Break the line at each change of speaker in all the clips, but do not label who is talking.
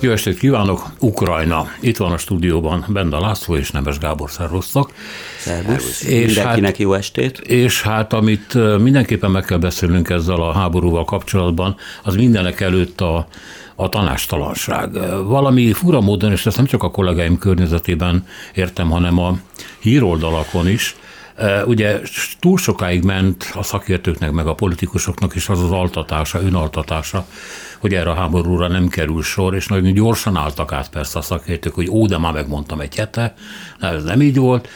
Jó estét kívánok! Ukrajna. Itt van a stúdióban Benda László és Nemes Gábor szervusztok.
Szervusz. És Mindenkinek hát, jó estét.
És hát amit mindenképpen meg kell beszélnünk ezzel a háborúval kapcsolatban, az mindenek előtt a, a tanástalanság. Valami fura módon, és ezt nem csak a kollégáim környezetében értem, hanem a híroldalakon is, Ugye túl sokáig ment a szakértőknek, meg a politikusoknak is az az altatása, önaltatása, hogy erre a háborúra nem kerül sor, és nagyon gyorsan álltak át persze a szakértők, hogy ó, de már megmondtam egy hete, de ez nem így volt.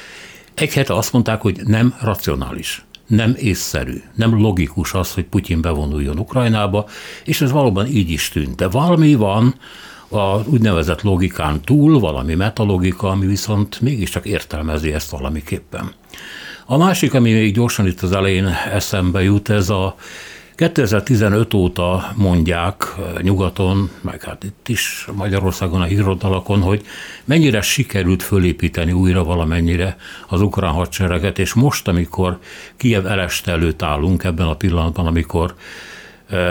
Egy hete azt mondták, hogy nem racionális nem észszerű, nem logikus az, hogy Putyin bevonuljon Ukrajnába, és ez valóban így is tűnt. De valami van a úgynevezett logikán túl, valami metalogika, ami viszont mégiscsak értelmezi ezt valamiképpen. A másik, ami még gyorsan itt az elején eszembe jut, ez a 2015 óta mondják nyugaton, meg hát itt is Magyarországon a hírodalakon, hogy mennyire sikerült fölépíteni újra valamennyire az ukrán hadsereget, és most, amikor Kiev eleste előtt állunk ebben a pillanatban, amikor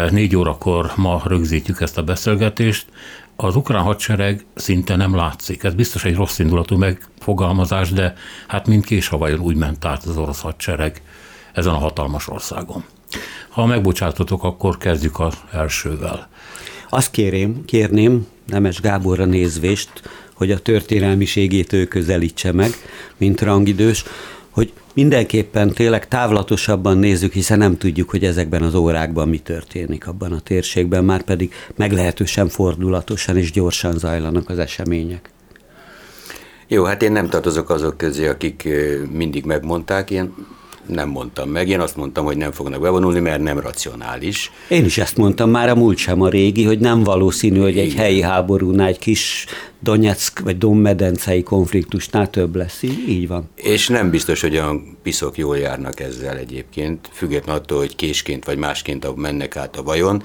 négy órakor ma rögzítjük ezt a beszélgetést, az ukrán hadsereg szinte nem látszik. Ez biztos egy rossz indulatú megfogalmazás, de hát mindkés vajon úgy ment át az orosz hadsereg ezen a hatalmas országon. Ha megbocsátotok, akkor kezdjük az elsővel.
Azt kérém, kérném Nemes Gáborra nézvést, hogy a történelmiségét ő közelítse meg, mint rangidős, hogy mindenképpen tényleg távlatosabban nézzük, hiszen nem tudjuk, hogy ezekben az órákban mi történik abban a térségben, már pedig meglehetősen fordulatosan és gyorsan zajlanak az események.
Jó, hát én nem tartozok azok közé, akik mindig megmondták, én nem mondtam meg. Én azt mondtam, hogy nem fognak bevonulni, mert nem racionális.
Én is ezt mondtam már a múlt sem a régi, hogy nem valószínű, hogy egy helyi háborúnál egy kis Donetsk vagy Donmedencei konfliktusnál több lesz. Így, így van.
És nem biztos, hogy a piszok jól járnak ezzel egyébként, függetlenül attól, hogy késként vagy másként mennek át a vajon.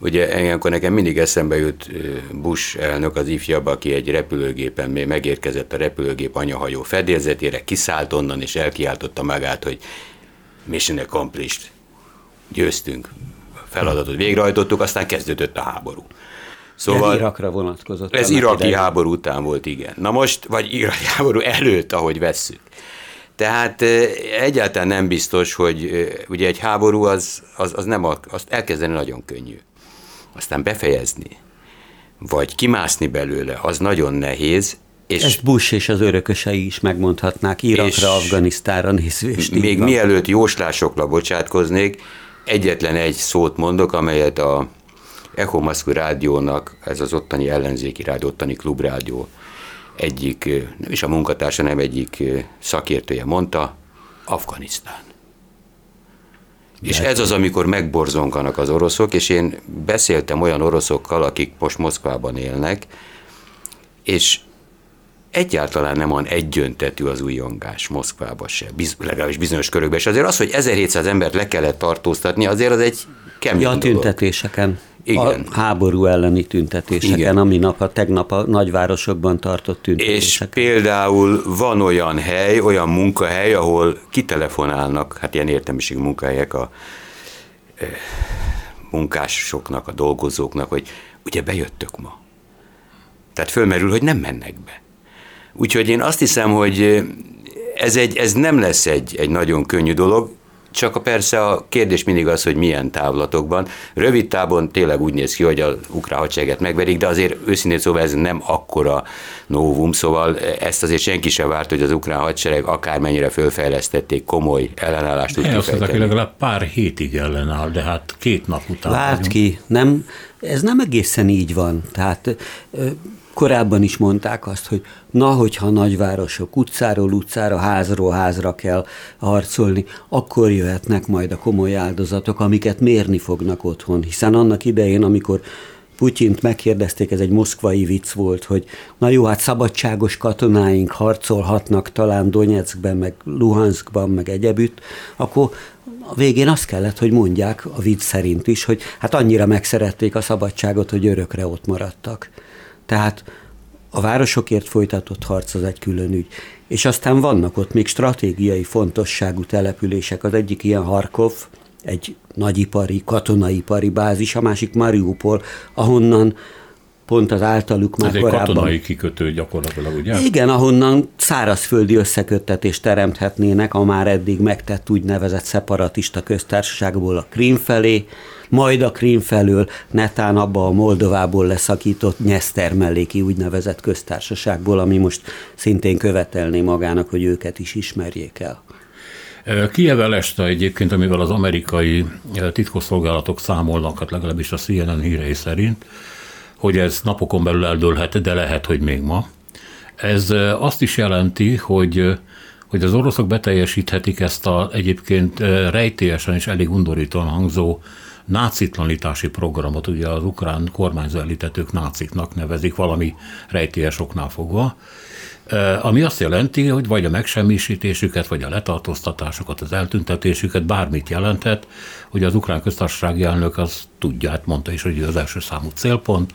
Ugye ilyenkor nekem mindig eszembe jut Bush elnök, az ifjabb, aki egy repülőgépen még megérkezett a repülőgép anyahajó fedélzetére, kiszállt onnan és elkiáltotta magát, hogy mission accomplished, győztünk, feladatot végrehajtottuk, aztán kezdődött a háború.
Szóval ez Irakra vonatkozott.
Ez iraki idején. háború után volt, igen. Na most, vagy iraki háború előtt, ahogy vesszük. Tehát egyáltalán nem biztos, hogy ugye egy háború az, az, az nem, azt elkezdeni nagyon könnyű aztán befejezni, vagy kimászni belőle, az nagyon nehéz,
és Ezt Bush és az örökösei is megmondhatnák Irakra, Afganisztára nézvést.
Még van. mielőtt jóslásokra bocsátkoznék, egyetlen egy szót mondok, amelyet a Echo Moszkva rádiónak, ez az ottani ellenzéki rádió, ottani klubrádió egyik, nem is a munkatársa, nem egyik szakértője mondta, Afganisztán. És ez az, amikor megborzonganak az oroszok, és én beszéltem olyan oroszokkal, akik most Moszkvában élnek, és egyáltalán nem van egyöntetű az újongás Moszkvába se, biz, legalábbis bizonyos körökben. És azért az, hogy 1700 embert le kellett tartóztatni, azért az egy kemény Ja,
a tüntetéseken. Igen. A háború elleni tüntetéseken, Igen. ami nap, a tegnap a nagyvárosokban tartott tüntetések.
És például van olyan hely, olyan munkahely, ahol kitelefonálnak, hát ilyen értelmiségi munkahelyek a e, munkásoknak, a dolgozóknak, hogy ugye bejöttök ma. Tehát fölmerül, hogy nem mennek be. Úgyhogy én azt hiszem, hogy ez, egy, ez nem lesz egy, egy nagyon könnyű dolog, csak a persze a kérdés mindig az, hogy milyen távlatokban. Rövid távon tényleg úgy néz ki, hogy a ukrán hadsereget megverik, de azért őszintén szóval ez nem akkora novum, szóval ezt azért senki sem várt, hogy az ukrán hadsereg akármennyire fölfejlesztették, komoly ellenállást tud
kifejteni. legalább pár hétig ellenáll, de hát két nap után.
Várt ki, nem, ez nem egészen így van. Tehát Korábban is mondták azt, hogy na, hogyha nagyvárosok utcáról utcára, házról házra kell harcolni, akkor jöhetnek majd a komoly áldozatok, amiket mérni fognak otthon. Hiszen annak idején, amikor Putyint megkérdezték, ez egy moszkvai vicc volt, hogy na jó, hát szabadságos katonáink harcolhatnak talán Donetskben, meg Luhanskban, meg egyebütt, akkor a végén azt kellett, hogy mondják a vicc szerint is, hogy hát annyira megszerették a szabadságot, hogy örökre ott maradtak. Tehát a városokért folytatott harc az egy külön ügy. És aztán vannak ott még stratégiai fontosságú települések. Az egyik ilyen Harkov, egy nagyipari, katonaipari bázis, a másik Mariupol, ahonnan pont az általuk már
Ez
korábban...
egy katonai kikötő gyakorlatilag, ugye?
Igen, ahonnan szárazföldi összeköttetést teremthetnének a már eddig megtett úgynevezett szeparatista köztársaságból a Krím felé, majd a Krím felől netán abba a Moldovából leszakított Nyeszter melléki úgynevezett köztársaságból, ami most szintén követelné magának, hogy őket is ismerjék el.
Kiev este egyébként, amivel az amerikai titkosszolgálatok számolnak, hát legalábbis a CNN hírei szerint, hogy ez napokon belül eldőlhet, de lehet, hogy még ma. Ez azt is jelenti, hogy hogy az oroszok beteljesíthetik ezt a egyébként rejtélyesen és elég undorítóan hangzó nácitlanítási programot, ugye az ukrán kormányzó elitetők náciknak nevezik valami rejtélyes oknál fogva, ami azt jelenti, hogy vagy a megsemmisítésüket, vagy a letartóztatásokat, az eltüntetésüket, bármit jelenthet, hogy az ukrán köztársasági elnök az tudja, hát mondta is, hogy ő az első számú célpont,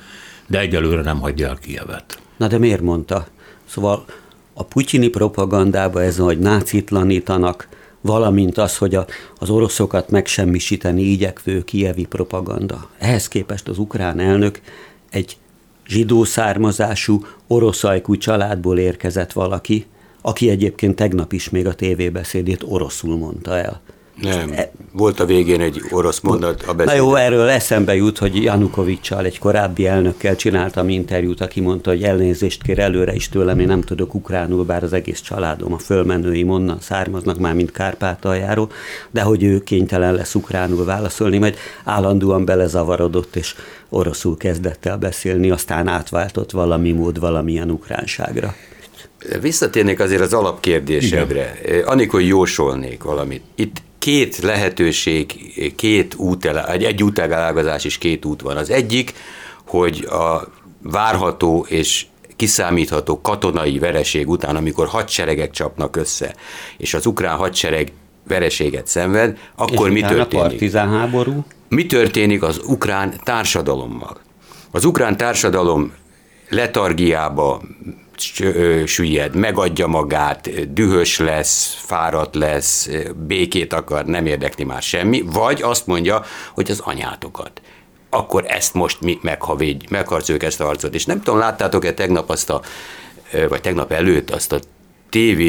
de egyelőre nem hagyja el Kievet.
Na de miért mondta? Szóval a putyini propagandába ez, hogy nácitlanítanak, valamint az, hogy a, az oroszokat megsemmisíteni igyekvő kievi propaganda. Ehhez képest az ukrán elnök egy zsidó származású, oroszajkú családból érkezett valaki, aki egyébként tegnap is még a tévébeszédét oroszul mondta el.
Nem, volt a végén egy orosz mondat a beszéd.
Na jó, erről eszembe jut, hogy Janukovicsal, egy korábbi elnökkel csináltam interjút, aki mondta, hogy elnézést kér előre is tőlem, én nem tudok ukránul, bár az egész családom, a fölmenőim onnan származnak, már mint Kárpátaljáról, de hogy ő kénytelen lesz ukránul válaszolni, majd állandóan belezavarodott, és oroszul kezdett el beszélni, aztán átváltott valami mód valamilyen ukránságra.
Visszatérnék azért az alapkérdésedre. Anikor jósolnék valamit. Itt két lehetőség, két út, egy, egy útelágazás és két út van. Az egyik, hogy a várható és kiszámítható katonai vereség után, amikor hadseregek csapnak össze, és az ukrán hadsereg vereséget szenved, akkor és mi történik?
A háború?
Mi történik az ukrán társadalommal? Az ukrán társadalom letargiába süllyed, megadja magát, dühös lesz, fáradt lesz, békét akar, nem érdekli már semmi, vagy azt mondja, hogy az anyátokat akkor ezt most mi meghavédj, megharcoljuk ezt a harcot. És nem tudom, láttátok-e tegnap azt a, vagy tegnap előtt azt a TV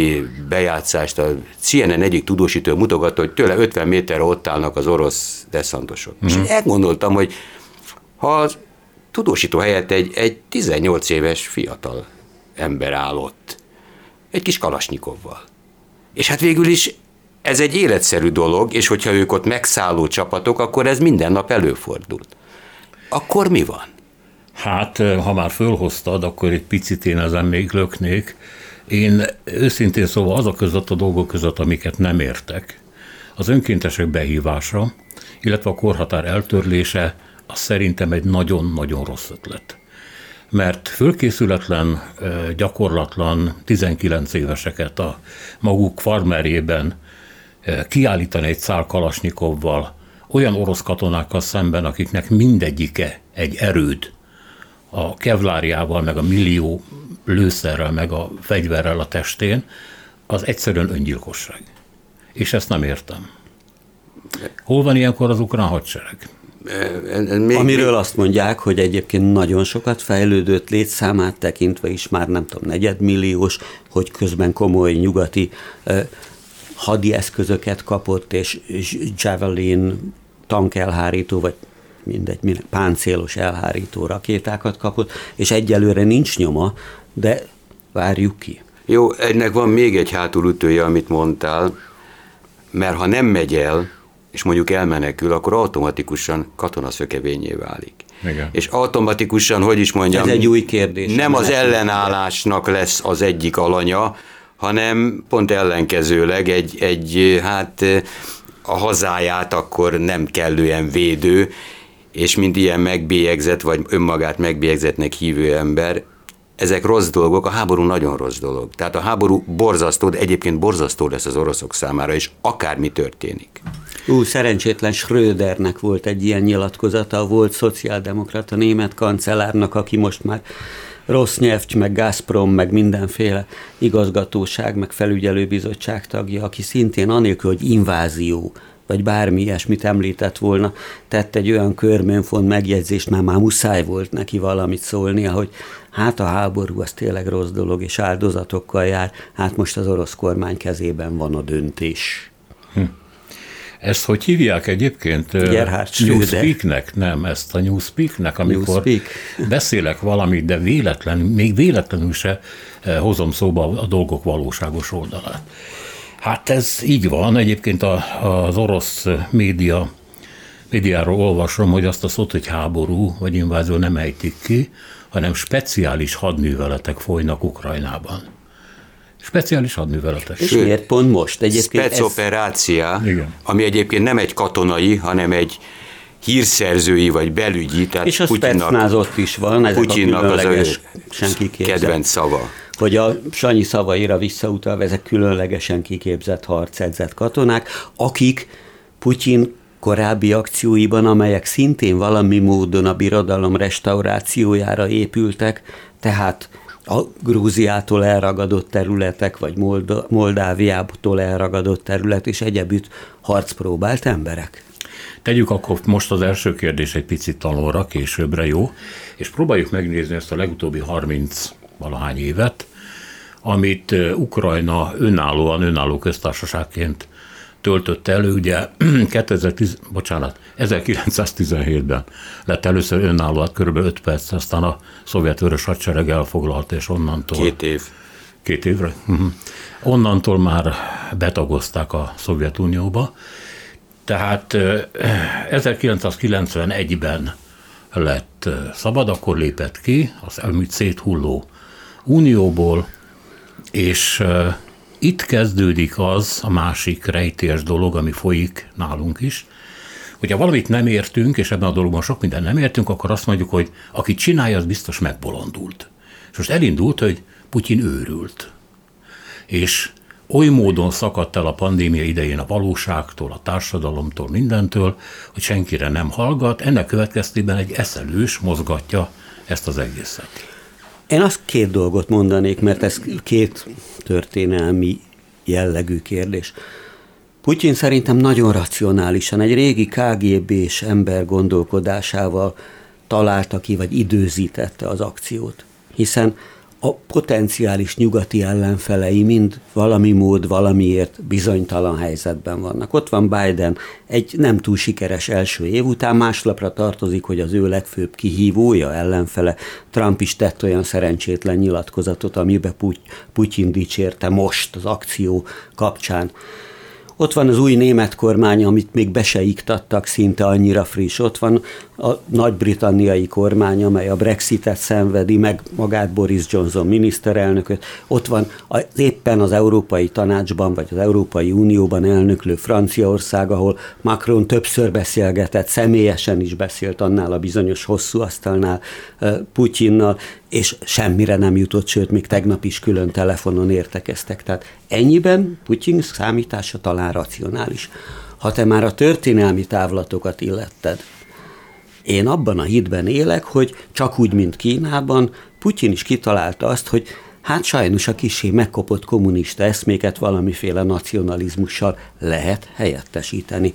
bejátszást, a CNN egyik tudósítő mutogatta, hogy tőle 50 méterre ott állnak az orosz deszantosok. Mm. És mhm. elgondoltam, hogy ha az tudósító helyett egy, egy 18 éves fiatal ember állott. Egy kis kalasnyikovval. És hát végül is ez egy életszerű dolog, és hogyha ők ott megszálló csapatok, akkor ez minden nap előfordul. Akkor mi van?
Hát, ha már fölhoztad, akkor egy picit én ezen még löknék. Én őszintén szóval az a között a dolgok között, amiket nem értek, az önkéntesek behívása, illetve a korhatár eltörlése, az szerintem egy nagyon-nagyon rossz ötlet mert fölkészületlen, gyakorlatlan 19 éveseket a maguk farmerjében kiállítani egy szál kalasnyikovval olyan orosz katonákkal szemben, akiknek mindegyike egy erőd a kevláriával, meg a millió lőszerrel, meg a fegyverrel a testén, az egyszerűen öngyilkosság. És ezt nem értem. Hol van ilyenkor az ukrán hadsereg?
Még, Amiről még... azt mondják, hogy egyébként nagyon sokat fejlődött létszámát tekintve is, már nem tudom, negyedmilliós, hogy közben komoly nyugati eh, hadi eszközöket kapott, és, és Javelin tankelhárító, vagy mindegy, mindegy, páncélos elhárító rakétákat kapott, és egyelőre nincs nyoma, de várjuk ki.
Jó, ennek van még egy hátulütője, amit mondtál, mert ha nem megy el, és mondjuk elmenekül, akkor automatikusan katonaszökevényé válik. Igen. És automatikusan, hogy is mondjam,
Ez egy új kérdés.
Nem az ellenállásnak lesz az egyik alanya, hanem pont ellenkezőleg egy, egy hát a hazáját akkor nem kellően védő, és mint ilyen megbélyegzett, vagy önmagát megbélyegzetnek hívő ember, ezek rossz dolgok, a háború nagyon rossz dolog. Tehát a háború borzasztó, de egyébként borzasztó lesz az oroszok számára, és akármi történik.
Ú, szerencsétlen Schrödernek volt egy ilyen nyilatkozata, volt szociáldemokrata német kancellárnak, aki most már rossz nyelvcs, meg Gazprom, meg mindenféle igazgatóság, meg felügyelőbizottság tagja, aki szintén anélkül, hogy invázió, vagy bármi ilyesmit említett volna, tett egy olyan körmönfont megjegyzést, már már muszáj volt neki valamit szólnia, hogy hát a háború az tényleg rossz dolog, és áldozatokkal jár, hát most az orosz kormány kezében van a döntés. Hm.
Ezt hogy hívják egyébként? Newspeak-nek? Nem, ezt a Newspeak-nek, amikor Newspeak. beszélek valamit, de véletlen, még véletlenül se hozom szóba a dolgok valóságos oldalát. Hát ez így van. Egyébként a, az orosz média, médiáról olvasom, hogy azt a szót, hogy háború vagy invázió nem ejtik ki, hanem speciális hadműveletek folynak Ukrajnában. Speciális hadműveletek.
És Sőt, miért pont most?
Egyébként ez... ami egyébként nem egy katonai, hanem egy hírszerzői vagy belügyi.
Tehát és a Putyinnak, ott is van, ezek Putyinnak a az ő senki
kedvenc szava.
Hogy a Sanyi szavaira visszautalva, ezek különlegesen kiképzett harcedzett katonák, akik Putyin korábbi akcióiban, amelyek szintén valami módon a birodalom restaurációjára épültek, tehát a Grúziától elragadott területek, vagy Molda- Moldáviától elragadott terület, és egyebütt harcpróbált emberek.
Tegyük akkor most az első kérdés egy picit talóra, későbbre jó, és próbáljuk megnézni ezt a legutóbbi 30 valahány évet, amit Ukrajna önállóan, önálló köztársaságként töltött elő, ugye 2010, bocsánat, 1917-ben lett először önálló, hát kb. 5 perc, aztán a szovjet vörös hadsereg elfoglalta, és onnantól...
Két év.
Két évre? Uh-huh. Onnantól már betagozták a Szovjetunióba. Tehát 1991-ben lett szabad, akkor lépett ki az elmúlt széthulló unióból, és itt kezdődik az a másik rejtélyes dolog, ami folyik nálunk is, hogyha valamit nem értünk, és ebben a dologban sok minden nem értünk, akkor azt mondjuk, hogy aki csinálja, az biztos megbolondult. És most elindult, hogy Putyin őrült. És oly módon szakadt el a pandémia idején a valóságtól, a társadalomtól, mindentől, hogy senkire nem hallgat, ennek következtében egy eszelős mozgatja ezt az egészet.
Én azt két dolgot mondanék, mert ez két történelmi jellegű kérdés. Putyin szerintem nagyon racionálisan, egy régi KGB-s ember gondolkodásával találta ki, vagy időzítette az akciót. Hiszen a potenciális nyugati ellenfelei mind valami mód, valamiért bizonytalan helyzetben vannak. Ott van Biden, egy nem túl sikeres első év után máslapra tartozik, hogy az ő legfőbb kihívója, ellenfele. Trump is tett olyan szerencsétlen nyilatkozatot, amiben Putyin dicsérte most az akció kapcsán ott van az új német kormány, amit még be se iktattak, szinte annyira friss. Ott van a nagy-britanniai kormány, amely a Brexitet szenvedi, meg magát Boris Johnson miniszterelnököt. Ott van az, éppen az Európai Tanácsban, vagy az Európai Unióban elnöklő Franciaország, ahol Macron többször beszélgetett, személyesen is beszélt annál a bizonyos hosszú asztalnál Putyinnal, és semmire nem jutott, sőt, még tegnap is külön telefonon értekeztek. Tehát ennyiben Putyin számítása talán racionális. Ha te már a történelmi távlatokat illetted, én abban a hitben élek, hogy csak úgy, mint Kínában, Putyin is kitalálta azt, hogy hát sajnos a kisé megkopott kommunista eszméket valamiféle nacionalizmussal lehet helyettesíteni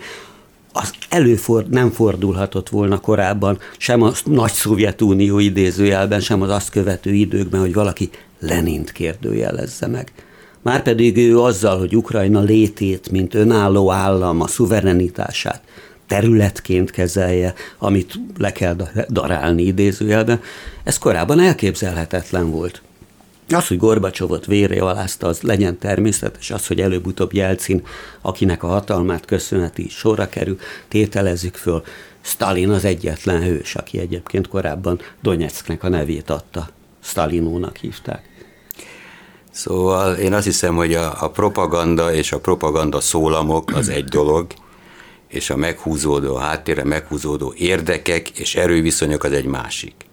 az előford, nem fordulhatott volna korábban sem a nagy Szovjetunió idézőjelben, sem az azt követő időkben, hogy valaki Lenint kérdőjelezze meg. Márpedig ő azzal, hogy Ukrajna létét, mint önálló állam, a szuverenitását területként kezelje, amit le kell darálni idézőjelben, ez korábban elképzelhetetlen volt. Az, hogy Gorbacsovot vérre alázta, az legyen természetes, az, hogy előbb-utóbb Jelcin, akinek a hatalmát köszönheti, sorra kerül, tételezzük föl. Stalin az egyetlen hős, aki egyébként korábban Donetsknek a nevét adta. Stalinónak hívták.
Szóval én azt hiszem, hogy a, a propaganda és a propaganda szólamok az egy dolog, és a meghúzódó háttérre, meghúzódó érdekek és erőviszonyok az egy másik.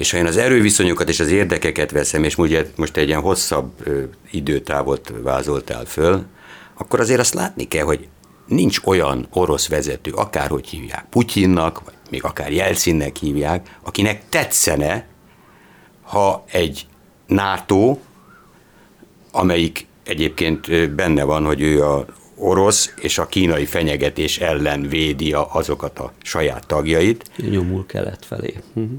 És ha én az erőviszonyokat és az érdekeket veszem, és most egy ilyen hosszabb időtávot vázoltál föl, akkor azért azt látni kell, hogy nincs olyan orosz vezető, akárhogy hívják, Putyinnak, vagy még akár Jelcinnek hívják, akinek tetszene, ha egy NATO, amelyik egyébként benne van, hogy ő a orosz és a kínai fenyegetés ellen védi azokat a saját tagjait.
Nyomul kelet felé. Uh-huh.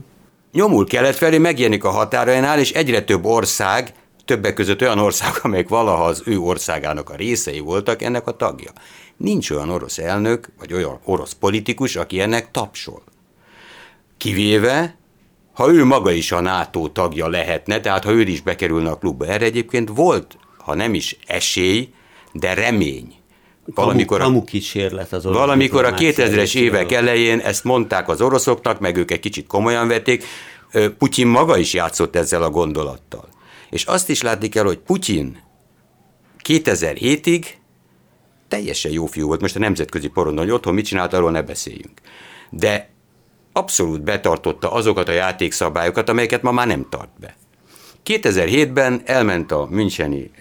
Nyomul kelet felé megjelenik a határainál, és egyre több ország, többek között olyan ország, amelyek valaha az ő országának a részei voltak, ennek a tagja. Nincs olyan orosz elnök, vagy olyan orosz politikus, aki ennek tapsol. Kivéve, ha ő maga is a NATO tagja lehetne, tehát ha ő is bekerülne a klubba. Erre egyébként volt, ha nem is esély, de remény.
Valamikor a, kamu kísérlet az
Valamikor a 2000-es évek elején ezt mondták az oroszoknak, meg ők egy kicsit komolyan vették. Putyin maga is játszott ezzel a gondolattal. És azt is látni kell, hogy Putyin 2007-ig teljesen jó fiú volt, most a nemzetközi porondon, hogy otthon mit csinált, arról ne beszéljünk. De abszolút betartotta azokat a játékszabályokat, amelyeket ma már nem tart be. 2007-ben elment a Müncheni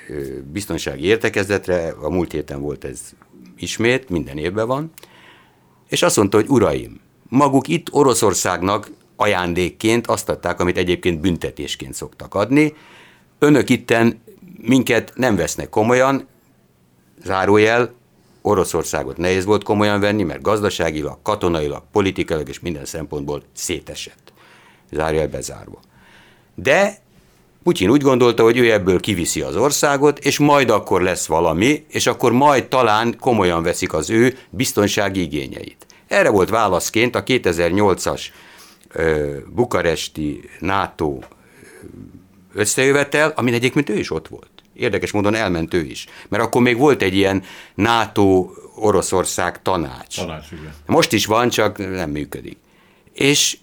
biztonsági értekezletre, a múlt héten volt ez ismét, minden évben van, és azt mondta, hogy uraim, maguk itt Oroszországnak ajándékként azt adták, amit egyébként büntetésként szoktak adni. Önök itten minket nem vesznek komolyan, zárójel, Oroszországot nehéz volt komolyan venni, mert gazdaságilag, katonailag, politikailag és minden szempontból szétesett. Zárjel bezárva. De Putyin úgy gondolta, hogy ő ebből kiviszi az országot, és majd akkor lesz valami, és akkor majd talán komolyan veszik az ő biztonsági igényeit. Erre volt válaszként a 2008-as ö, bukaresti NATO összejövetel, amin egyébként ő is ott volt. Érdekes módon elment ő is. Mert akkor még volt egy ilyen NATO Oroszország tanács. tanács igen. Most is van, csak nem működik. És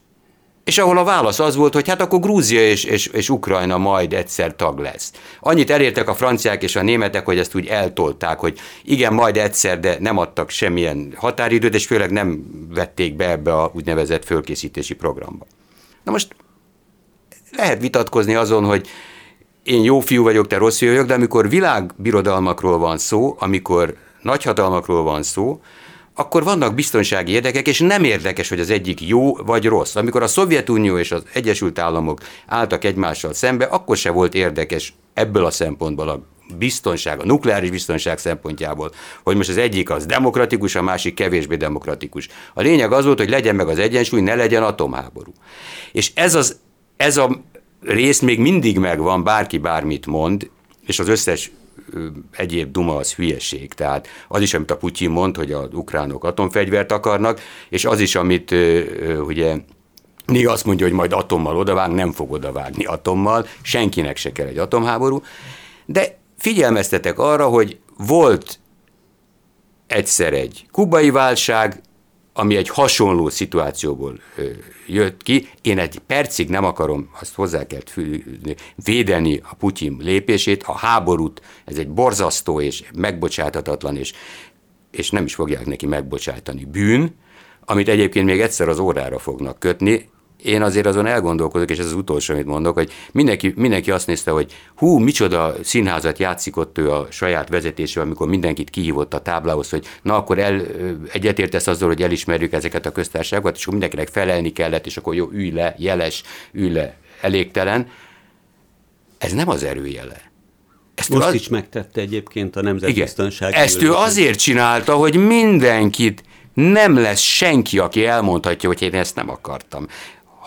és ahol a válasz az volt, hogy hát akkor Grúzia és, és, és Ukrajna majd egyszer tag lesz. Annyit elértek a franciák és a németek, hogy ezt úgy eltolták, hogy igen, majd egyszer, de nem adtak semmilyen határidőt, és főleg nem vették be ebbe a úgynevezett fölkészítési programba. Na most lehet vitatkozni azon, hogy én jó fiú vagyok, te rossz fiú vagyok, de amikor világbirodalmakról van szó, amikor nagyhatalmakról van szó, akkor vannak biztonsági érdekek, és nem érdekes, hogy az egyik jó vagy rossz. Amikor a Szovjetunió és az Egyesült Államok álltak egymással szembe, akkor se volt érdekes ebből a szempontból a biztonság, a nukleáris biztonság szempontjából, hogy most az egyik az demokratikus, a másik kevésbé demokratikus. A lényeg az volt, hogy legyen meg az egyensúly, ne legyen atomháború. És ez, az, ez a rész még mindig megvan, bárki bármit mond, és az összes egyéb duma az hülyeség. Tehát az is, amit a Putyin mond, hogy az ukránok atomfegyvert akarnak, és az is, amit ugye Néha azt mondja, hogy majd atommal odavág, nem fog odavágni atommal, senkinek se kell egy atomháború, de figyelmeztetek arra, hogy volt egyszer egy kubai válság, ami egy hasonló szituációból jött ki. Én egy percig nem akarom, azt hozzá kell fűzni, védeni a Putyin lépését, a háborút, ez egy borzasztó és megbocsátatatlan, és, és nem is fogják neki megbocsátani bűn, amit egyébként még egyszer az órára fognak kötni, én azért azon elgondolkodok, és ez az utolsó, amit mondok, hogy mindenki, mindenki azt nézte, hogy hú, micsoda színházat játszik ott ő a saját vezetésével, amikor mindenkit kihívott a táblához, hogy na akkor el, egyetértesz azzal, hogy elismerjük ezeket a köztársaságokat, és akkor mindenkinek felelni kellett, és akkor jó, ülj le, jeles, ülj le, elégtelen. Ez nem az erőjele.
Ezt Most az... is megtette egyébként a nemzetbiztonság.
Ezt ő azért csinálta, hogy mindenkit nem lesz senki, aki elmondhatja, hogy én ezt nem akartam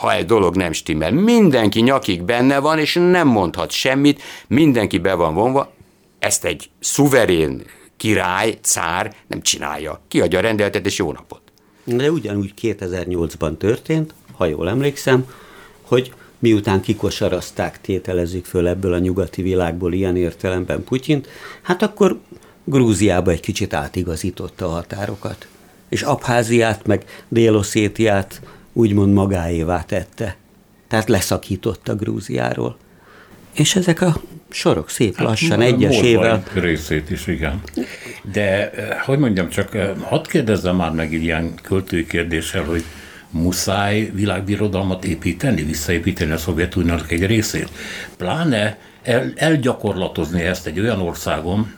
ha egy dolog nem stimmel. Mindenki nyakig benne van, és nem mondhat semmit, mindenki be van vonva. Ezt egy szuverén király, cár nem csinálja. Kiadja a rendeltet, és jó napot.
De ugyanúgy 2008-ban történt, ha jól emlékszem, hogy miután kikosarazták, tételezzük föl ebből a nyugati világból ilyen értelemben Putyint, hát akkor Grúziába egy kicsit átigazította a határokat. És Abháziát, meg Déloszétiát úgymond magáévá tette. Tehát leszakította Grúziáról. És ezek a sorok szép hát, lassan, egyes évvel.
részét is, igen. De, hogy mondjam, csak hadd kérdezzem már meg ilyen költői kérdéssel, hogy muszáj világbirodalmat építeni, visszaépíteni a Szovjetuniónak egy részét. Pláne el, elgyakorlatozni ezt egy olyan országon,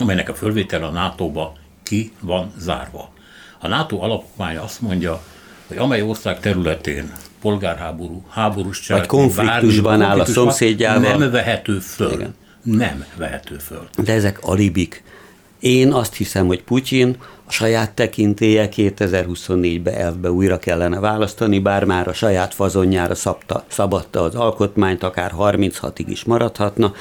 amelynek a fölvétel a NATO-ba ki van zárva. A NATO alapmánya azt mondja, hogy amely ország területén polgárháború, háborús
cselekmény, vagy konfliktusban áll a szomszédjával.
Nem vehető föl. Igen. Nem vehető föl.
De ezek alibik. Én azt hiszem, hogy Putyin a saját tekintélye 2024-be elvbe újra kellene választani, bár már a saját fazonjára szabta, szabadta az alkotmányt, akár 36-ig is maradhatna,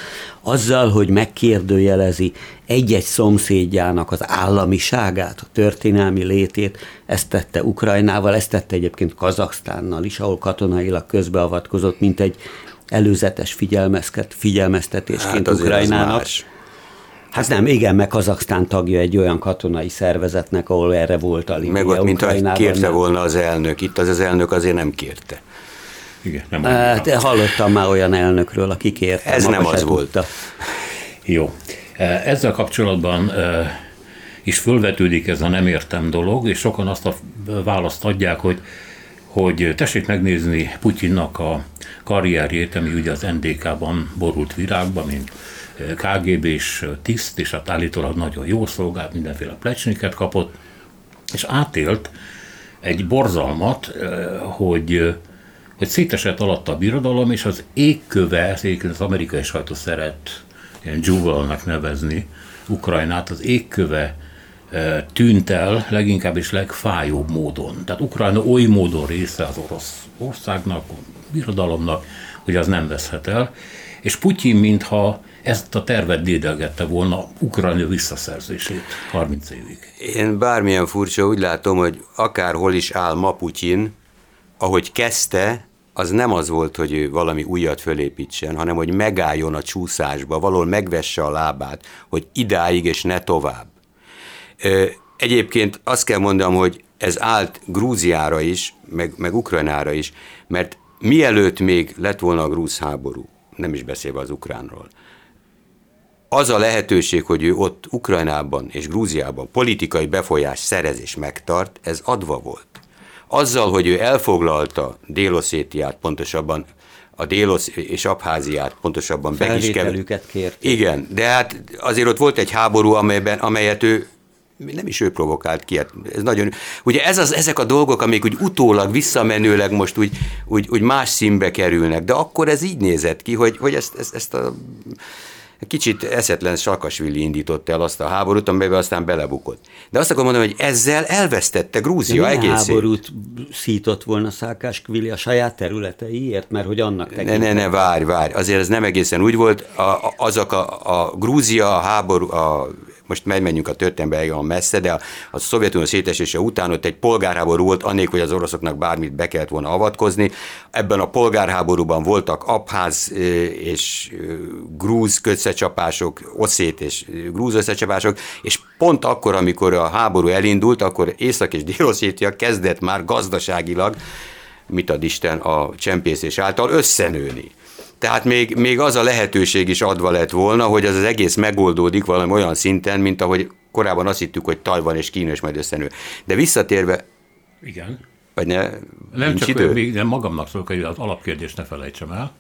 azzal, hogy megkérdőjelezi egy-egy szomszédjának az államiságát, a történelmi létét, ezt tette Ukrajnával, ezt tette egyébként Kazaksztánnal is, ahol katonailag közbeavatkozott, mint egy előzetes figyelmeztetésként hát Ukrajnának. Más. Hát nem, igen, meg Kazaksztán tagja egy olyan katonai szervezetnek, ahol erre volt a
Meg ott, mint kérte nem. volna az elnök. Itt az az elnök azért nem kérte.
Igen, nem
hát, hallottam már olyan elnökről, aki kérte.
Ez nem az volt. Tudta.
Jó. Ezzel kapcsolatban is fölvetődik ez a nem értem dolog, és sokan azt a választ adják, hogy hogy tessék megnézni Putyinnak a karrierjét, ami ugye az NDK-ban borult virágba, mint KGB-s tiszt, és hát állítólag nagyon jó szolgált, mindenféle plecsniket kapott, és átélt egy borzalmat, hogy, hogy szétesett alatt a birodalom, és az égköve, az amerikai sajtó szeret ilyen dzsúvalnak nevezni Ukrajnát, az égköve tűnt el leginkább és legfájóbb módon. Tehát Ukrajna oly módon része az orosz országnak, birodalomnak, hogy az nem veszhet el. És Putyin, mintha ezt a tervet dédelgette volna Ukrajna visszaszerzését 30 évig.
Én bármilyen furcsa, úgy látom, hogy akárhol is áll ma Putyin, ahogy kezdte, az nem az volt, hogy ő valami újat fölépítsen, hanem hogy megálljon a csúszásba, valahol megvesse a lábát, hogy idáig és ne tovább. Egyébként azt kell mondanom, hogy ez állt Grúziára is, meg, meg Ukrajnára is, mert mielőtt még lett volna a grúz háború, nem is beszélve az ukránról, az a lehetőség, hogy ő ott Ukrajnában és Grúziában politikai befolyás szerez és megtart, ez adva volt. Azzal, hogy ő elfoglalta Déloszétiát, pontosabban a Délosz és Abháziát pontosabban
kell. kért.
Igen, de hát azért ott volt egy háború, amelyben, amelyet ő nem is ő provokált ki. Hát ez nagyon, ugye ez az, ezek a dolgok, amik úgy utólag, visszamenőleg most úgy, úgy, úgy más színbe kerülnek, de akkor ez így nézett ki, hogy, hogy ezt, ezt, ezt a kicsit eszetlen Sakasvili indított el azt a háborút, amelybe aztán belebukott. De azt akarom mondani, hogy ezzel elvesztette Grúzia egészét.
háborút szított volna Szákáskvili a saját területeiért, mert hogy annak
Ne, ne, ne, várj, várj, azért ez nem egészen úgy volt. A, a, azok a, a Grúzia a háború, a most menjünk a történetbe olyan messze, de a, a Szovjetunió szétesése után ott egy polgárháború volt, annélkül, hogy az oroszoknak bármit be kellett volna avatkozni. Ebben a polgárháborúban voltak abház és grúz összecsapások, oszét és grúz összecsapások, és pont akkor, amikor a háború elindult, akkor Észak- és Dél-Oszétia kezdett már gazdaságilag, mit ad Isten a csempészés által összenőni. Tehát még, még az a lehetőség is adva lett volna, hogy az az egész megoldódik valami olyan szinten, mint ahogy korábban azt hittük, hogy Tajvan és Kína is majd összenő. De visszatérve...
Igen.
Vagy ne,
nem csak idő? még nem magamnak szólok, hogy az alapkérdést ne felejtsem el.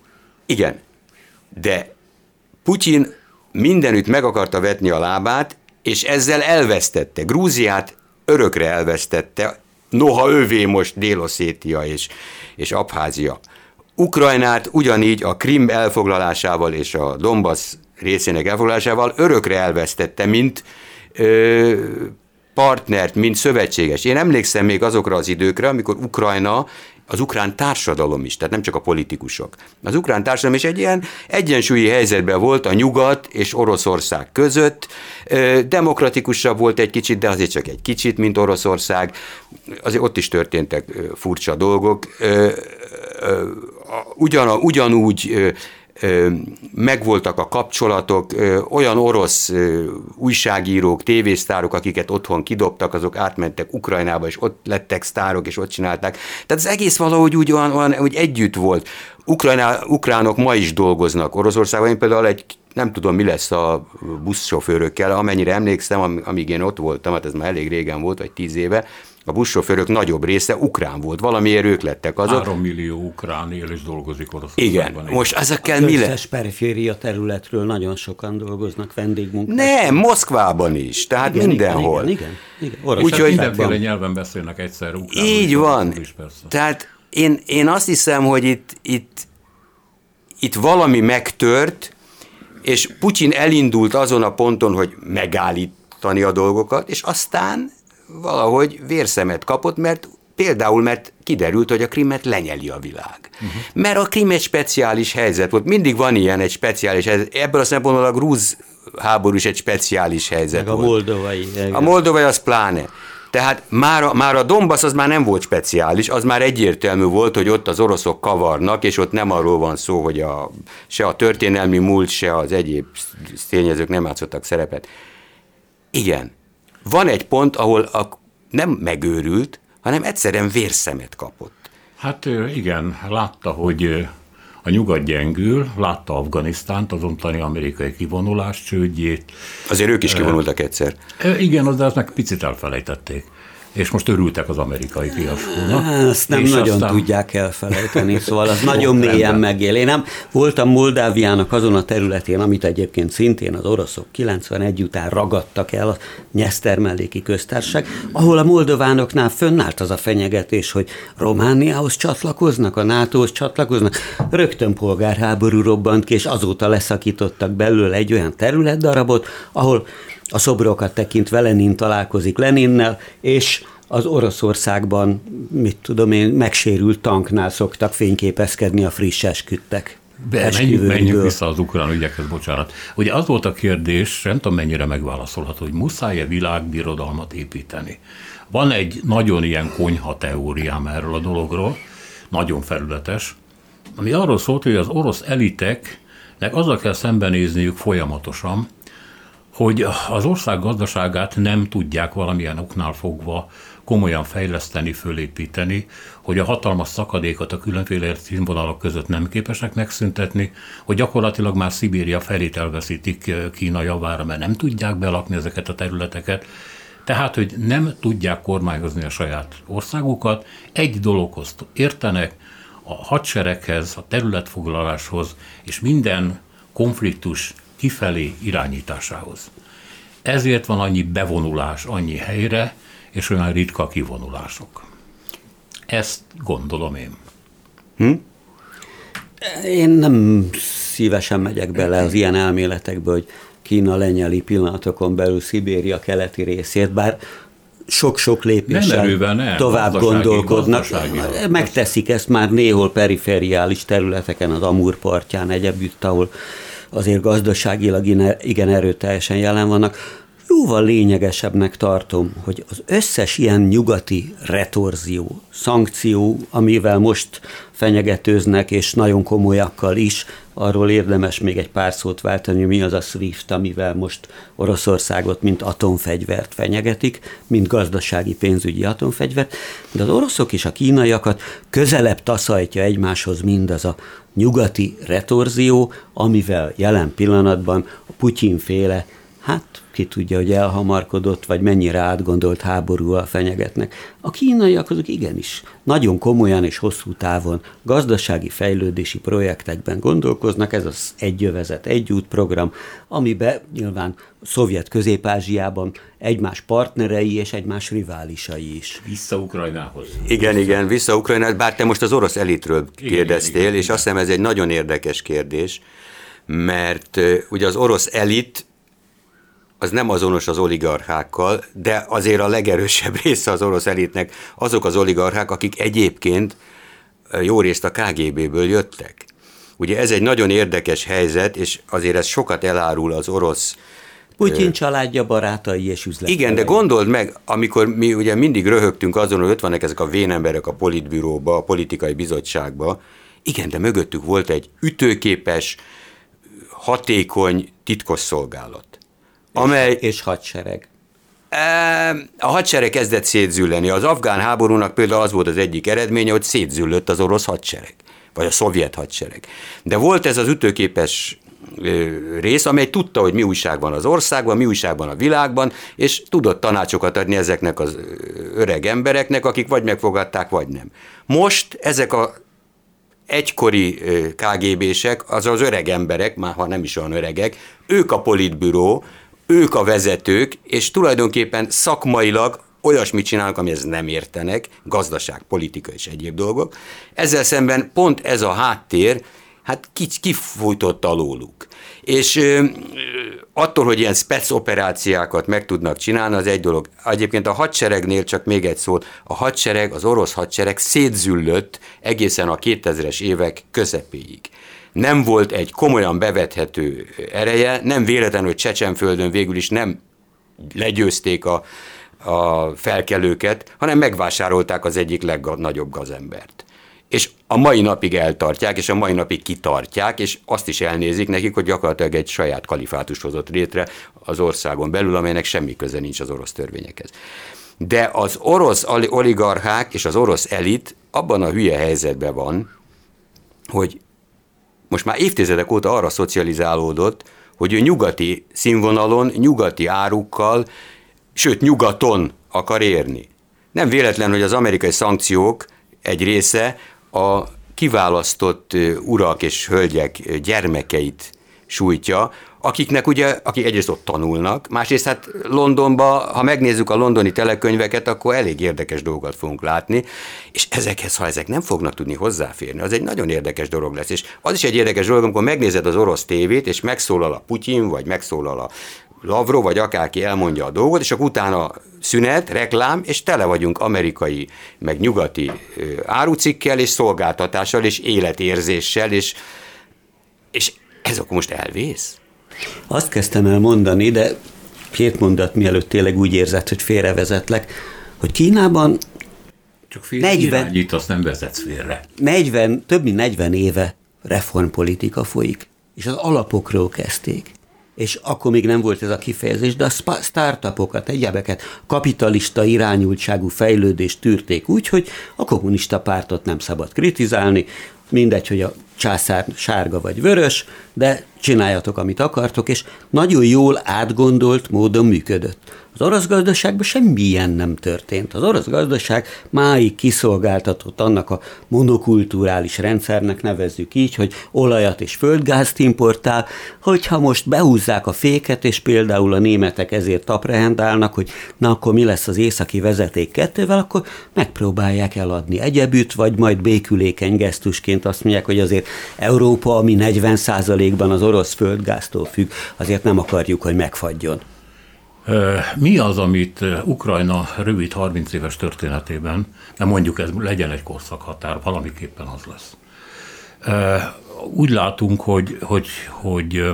Igen. De Putyin mindenütt meg akarta vetni a lábát, és ezzel elvesztette. Grúziát örökre elvesztette, noha ővé most Déloszétia és, és Abházia. Ukrajnát ugyanígy a Krim elfoglalásával és a Donbass részének elfoglalásával örökre elvesztette, mint ö, partnert, mint szövetséges. Én emlékszem még azokra az időkre, amikor Ukrajna az ukrán társadalom is, tehát nem csak a politikusok. Az ukrán társadalom is egy ilyen egyensúlyi helyzetben volt a nyugat és Oroszország között. Demokratikusabb volt egy kicsit, de azért csak egy kicsit, mint Oroszország. Azért ott is történtek furcsa dolgok ugyan, ugyanúgy megvoltak a kapcsolatok, olyan orosz újságírók, tévésztárok, akiket otthon kidobtak, azok átmentek Ukrajnába, és ott lettek sztárok, és ott csinálták. Tehát az egész valahogy úgy, olyan, olyan, úgy együtt volt. Ukrajná, ukránok ma is dolgoznak Oroszországban, én például egy nem tudom, mi lesz a buszsofőrökkel, amennyire emlékszem, amíg én ott voltam, hát ez már elég régen volt, vagy tíz éve, a buszsofőrök nagyobb része ukrán volt, valamiért ők lettek azok.
Három millió ukrán él és dolgozik Oroszországban.
Igen, most ezekkel mi
lesz? periféria területről nagyon sokan dolgoznak vendégmunkát.
Nem, Moszkvában is, tehát igen, mindenhol.
Igen, igen, igen.
Úgyhogy mindenféle nyelven beszélnek egyszer ukrán.
Így van. Is persze. Tehát én, én azt hiszem, hogy itt, itt, itt valami megtört, és Putyin elindult azon a ponton, hogy megállítani a dolgokat, és aztán valahogy vérszemet kapott, mert Például, mert kiderült, hogy a krimet lenyeli a világ. Uh-huh. Mert a krim egy speciális helyzet volt. Mindig van ilyen egy speciális helyzet. Ebből a szempontból a grúz háború is egy speciális helyzet
Meg
volt.
a moldovai.
A moldovai az pláne. Tehát már a, már a Donbass az már nem volt speciális, az már egyértelmű volt, hogy ott az oroszok kavarnak, és ott nem arról van szó, hogy a, se a történelmi múlt, se az egyéb tényezők nem játszottak szerepet. Igen, van egy pont, ahol a, nem megőrült, hanem egyszerűen vérszemet kapott.
Hát igen, látta, hogy a nyugat gyengül, látta Afganisztánt, az ottani amerikai kivonulás csődjét.
Azért ők is kivonultak egyszer.
Igen, de azt meg picit elfelejtették és most örültek az amerikai fiaskónak.
Ezt nem nagyon aztán... tudják elfelejteni, szóval az nagyon mélyen megél. Én nem voltam Moldáviának azon a területén, amit egyébként szintén az oroszok 91 után ragadtak el a Nyesztermelléki köztársaság, ahol a moldovánoknál fönnállt az a fenyegetés, hogy Romániához csatlakoznak, a NATO-hoz csatlakoznak. Rögtön polgárháború robbant ki, és azóta leszakítottak belőle egy olyan területdarabot, ahol a szobrokat tekintve Lenin találkozik Leninnel, és az Oroszországban, mit tudom én, megsérült tanknál szoktak fényképezkedni a friss esküdtek.
Menjünk, menjünk vissza az ukrán ügyekhez, bocsánat. Ugye az volt a kérdés, nem tudom mennyire megválaszolható, hogy muszáj-e világbirodalmat építeni. Van egy nagyon ilyen konyha teóriám erről a dologról, nagyon felületes, ami arról szólt, hogy az orosz eliteknek azzal kell szembenézniük folyamatosan, hogy az ország gazdaságát nem tudják valamilyen oknál fogva komolyan fejleszteni, fölépíteni, hogy a hatalmas szakadékot a különféle színvonalak között nem képesek megszüntetni, hogy gyakorlatilag már Szibéria felét elveszítik Kína javára, mert nem tudják belakni ezeket a területeket, tehát, hogy nem tudják kormányozni a saját országukat, egy dologhoz értenek, a hadsereghez, a területfoglaláshoz és minden konfliktus kifelé irányításához. Ezért van annyi bevonulás annyi helyre, és olyan ritka kivonulások. Ezt gondolom én. Hm?
Én nem szívesen megyek bele az ilyen elméletekbe, hogy Kína lenyeli pillanatokon belül Szibéria keleti részét, bár sok-sok lépéssel
nem ne,
tovább gondolkodnak. Megteszik ezt már néhol perifériális területeken, az Amur partján egyebütt, ahol azért gazdaságilag igen erőteljesen jelen vannak. Jóval lényegesebbnek tartom, hogy az összes ilyen nyugati retorzió, szankció, amivel most fenyegetőznek, és nagyon komolyakkal is, arról érdemes még egy pár szót váltani, mi az a SWIFT, amivel most Oroszországot, mint atomfegyvert fenyegetik, mint gazdasági pénzügyi atomfegyvert, de az oroszok és a kínaiakat közelebb taszajtja egymáshoz mindaz a nyugati retorzió, amivel jelen pillanatban a Putyin féle hát ki tudja, hogy elhamarkodott, vagy mennyire átgondolt háborúval fenyegetnek. A kínaiak azok igenis nagyon komolyan és hosszú távon gazdasági fejlődési projektekben gondolkoznak, ez az egyövezet, egyút program, amiben nyilván szovjet közép-ázsiában egymás partnerei és egymás riválisai is.
Vissza Ukrajnához.
Igen, vissza. igen, vissza Ukrajnához, bár te most az orosz elitről kérdeztél, igen, igen, és igen. azt hiszem ez egy nagyon érdekes kérdés, mert ugye az orosz elit az nem azonos az oligarchákkal, de azért a legerősebb része az orosz elitnek azok az oligarchák, akik egyébként jó részt a KGB-ből jöttek. Ugye ez egy nagyon érdekes helyzet, és azért ez sokat elárul az orosz
Putyin családja, barátai és üzletfelei.
Igen, de gondold meg, amikor mi ugye mindig röhögtünk azon, hogy ott vannak ezek a vénemberek a politbüróba, a politikai bizottságba, Igen, de mögöttük volt egy ütőképes, hatékony titkosszolgálat.
Amely... És, és hadsereg.
A hadsereg kezdett szétzülleni. Az afgán háborúnak például az volt az egyik eredménye, hogy szétzüllött az orosz hadsereg, vagy a szovjet hadsereg. De volt ez az ütőképes rész, amely tudta, hogy mi újság van az országban, mi újság van a világban, és tudott tanácsokat adni ezeknek az öreg embereknek, akik vagy megfogadták, vagy nem. Most ezek a egykori KGB-sek, az az öreg emberek, már ha nem is olyan öregek, ők a politbüró, ők a vezetők, és tulajdonképpen szakmailag olyasmit csinálnak, amihez nem értenek, gazdaság, politika és egyéb dolgok. Ezzel szemben pont ez a háttér, hát kifújtott alóluk. És ö, attól, hogy ilyen spec operáciákat meg tudnak csinálni, az egy dolog. Egyébként a hadseregnél csak még egy szót, a hadsereg, az orosz hadsereg szétzüllött egészen a 2000-es évek közepéig nem volt egy komolyan bevethető ereje, nem véletlen, hogy Csecsenföldön végül is nem legyőzték a, a felkelőket, hanem megvásárolták az egyik legnagyobb gazembert. És a mai napig eltartják, és a mai napig kitartják, és azt is elnézik nekik, hogy gyakorlatilag egy saját kalifátus hozott létre az országon belül, amelynek semmi köze nincs az orosz törvényekhez. De az orosz oligarchák és az orosz elit abban a hülye helyzetben van, hogy most már évtizedek óta arra szocializálódott, hogy ő nyugati színvonalon, nyugati árukkal, sőt nyugaton akar érni. Nem véletlen, hogy az amerikai szankciók egy része a kiválasztott urak és hölgyek gyermekeit sújtja, akiknek ugye, akik egyrészt ott tanulnak, másrészt hát Londonba, ha megnézzük a londoni telekönyveket, akkor elég érdekes dolgot fogunk látni, és ezekhez, ha ezek nem fognak tudni hozzáférni, az egy nagyon érdekes dolog lesz, és az is egy érdekes dolog, amikor megnézed az orosz tévét, és megszólal a Putyin, vagy megszólal a Lavrov, vagy akárki elmondja a dolgot, és akkor utána szünet, reklám, és tele vagyunk amerikai, meg nyugati árucikkel, és szolgáltatással, és életérzéssel, és, és ez akkor most elvész?
Azt kezdtem el mondani, de két mondat mielőtt tényleg úgy érzed, hogy félrevezetlek, hogy Kínában
csak fél 40, itt azt nem vezetsz félre.
40, több mint 40 éve reformpolitika folyik, és az alapokról kezdték. És akkor még nem volt ez a kifejezés, de a startupokat, egyebeket, kapitalista irányultságú fejlődést tűrték úgy, hogy a kommunista pártot nem szabad kritizálni, mindegy, hogy a császár sárga vagy vörös, de csináljatok, amit akartok, és nagyon jól átgondolt módon működött. Az orosz gazdaságban semmi ilyen nem történt. Az orosz gazdaság máig kiszolgáltatott annak a monokulturális rendszernek nevezzük így, hogy olajat és földgázt importál, hogyha most behúzzák a féket, és például a németek ezért taprehendálnak, hogy na akkor mi lesz az északi vezeték kettővel, akkor megpróbálják eladni egyebütt, vagy majd békülékeny gesztusként azt mondják, hogy azért Európa, ami 40%-ban az orosz földgáztól függ, azért nem akarjuk, hogy megfagyjon.
Mi az, amit Ukrajna rövid 30 éves történetében, nem mondjuk ez legyen egy korszakhatár, valamiképpen az lesz. Úgy látunk, hogy, hogy, hogy,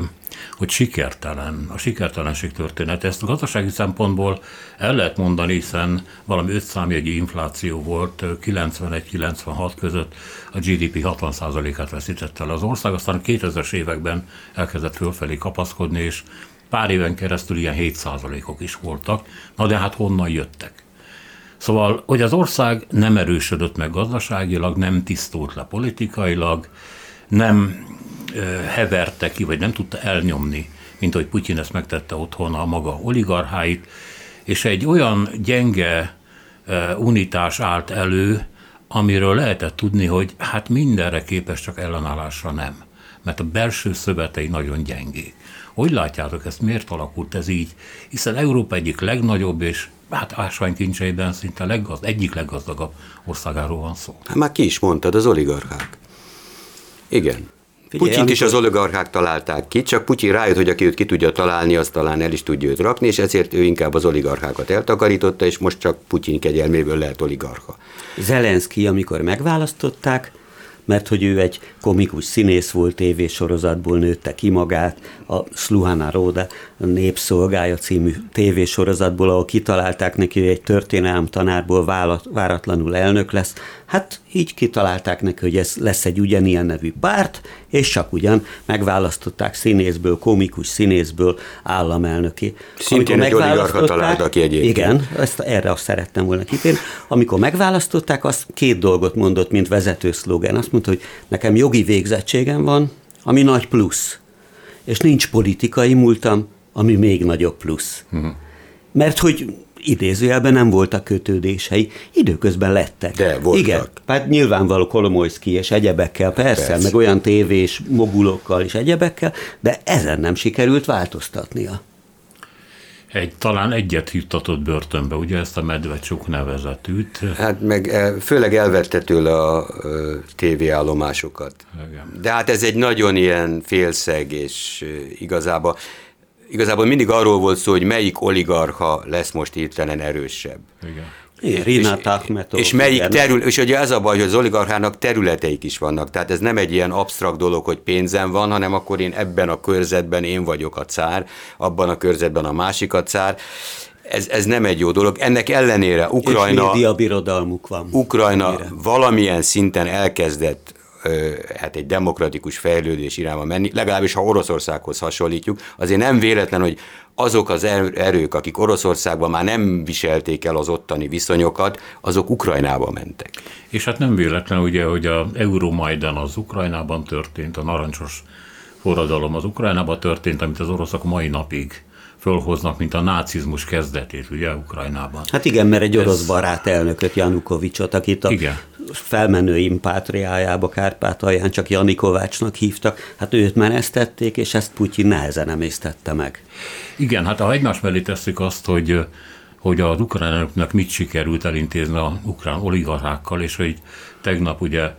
hogy sikertelen, a sikertelenség történet. Ezt a gazdasági szempontból el lehet mondani, hiszen valami öt számjegyi infláció volt 91-96 között, a GDP 60%-át veszítette el az ország, aztán a 2000-es években elkezdett fölfelé kapaszkodni, és Pár éven keresztül ilyen 7%-ok is voltak, na de hát honnan jöttek? Szóval, hogy az ország nem erősödött meg gazdaságilag, nem tisztult le politikailag, nem heverte ki, vagy nem tudta elnyomni, mint ahogy Putyin ezt megtette otthon a maga oligarcháit, és egy olyan gyenge unitás állt elő, amiről lehetett tudni, hogy hát mindenre képes, csak ellenállásra nem. Mert a belső szövetei nagyon gyengék. Hogy látjátok ezt, miért alakult ez így? Hiszen Európa egyik legnagyobb és hát ásványkincseiben szinte leggazd, egyik leggazdagabb országáról van szó.
Már ki is mondtad, az oligarchák. Igen. Figyelj, Putyint is az oligarchák találták ki, csak Putyin rájött, hogy aki őt ki tudja találni, az talán el is tudja őt rakni, és ezért ő inkább az oligarchákat eltakarította, és most csak Putyin kegyelméből lehet oligarcha.
Zelenszky, amikor megválasztották, mert hogy ő egy komikus színész volt, tévésorozatból nőtte ki magát, a Sluhana Róda a Népszolgája című tévésorozatból, ahol kitalálták neki, hogy egy történelem tanárból váratlanul elnök lesz. Hát így kitalálták neki, hogy ez lesz egy ugyanilyen nevű párt, és csak ugyan megválasztották színészből, komikus színészből államelnöki.
Szintén egy oligarcha találta ki egyébként.
Igen, ezt, erre azt szerettem volna kitérni. Amikor megválasztották, azt két dolgot mondott, mint vezető szlogen. Azt mondta, hogy nekem jogi végzettségem van, ami nagy plusz, és nincs politikai múltam, ami még nagyobb plusz. Uh-huh. Mert hogy idézőjelben nem voltak kötődései, időközben lettek.
De voltak.
Igen, hát nyilvánvaló Kolomoyszki és egyebekkel, persze, persze, meg olyan tévés mogulokkal és egyebekkel, de ezen nem sikerült változtatnia.
Egy, talán egyet juttatott börtönbe, ugye ezt a Medvecsuk nevezetűt.
Hát meg eh, főleg elvette tőle a tévéállomásokat. Igen. De hát ez egy nagyon ilyen félszeg, és igazából igazából mindig arról volt szó, hogy melyik oligarcha lesz most hirtelen erősebb.
Igen. Igen, Rinat Ahmetov.
És melyik terül, és ugye ez a baj, hogy az oligarchának területeik is vannak, tehát ez nem egy ilyen absztrakt dolog, hogy pénzem van, hanem akkor én ebben a körzetben én vagyok a cár, abban a körzetben a másik a cár. Ez, ez nem egy jó dolog. Ennek ellenére Ukrajna...
És birodalmuk van.
Ukrajna valamilyen szinten elkezdett hát egy demokratikus fejlődés irányba menni, legalábbis ha Oroszországhoz hasonlítjuk, azért nem véletlen, hogy azok az er-, erők, akik Oroszországban már nem viselték el az ottani viszonyokat, azok Ukrajnába mentek.
És hát nem véletlen ugye, hogy a Euromajdan az Ukrajnában történt, a narancsos forradalom az Ukrajnában történt, amit az oroszok mai napig fölhoznak, mint a nácizmus kezdetét, ugye, Ukrajnában.
Hát igen, mert egy orosz Ez... barát elnököt, Janukovicsot, akit a igen. felmenő impátriájába Kárpátalján csak Janikovácsnak hívtak, hát őt menesztették, és ezt Putyin nehezen emésztette meg.
Igen, hát ha egymás mellé tesszük azt, hogy hogy az ukránoknak mit sikerült elintézni a ukrán oligarchákkal, és hogy tegnap ugye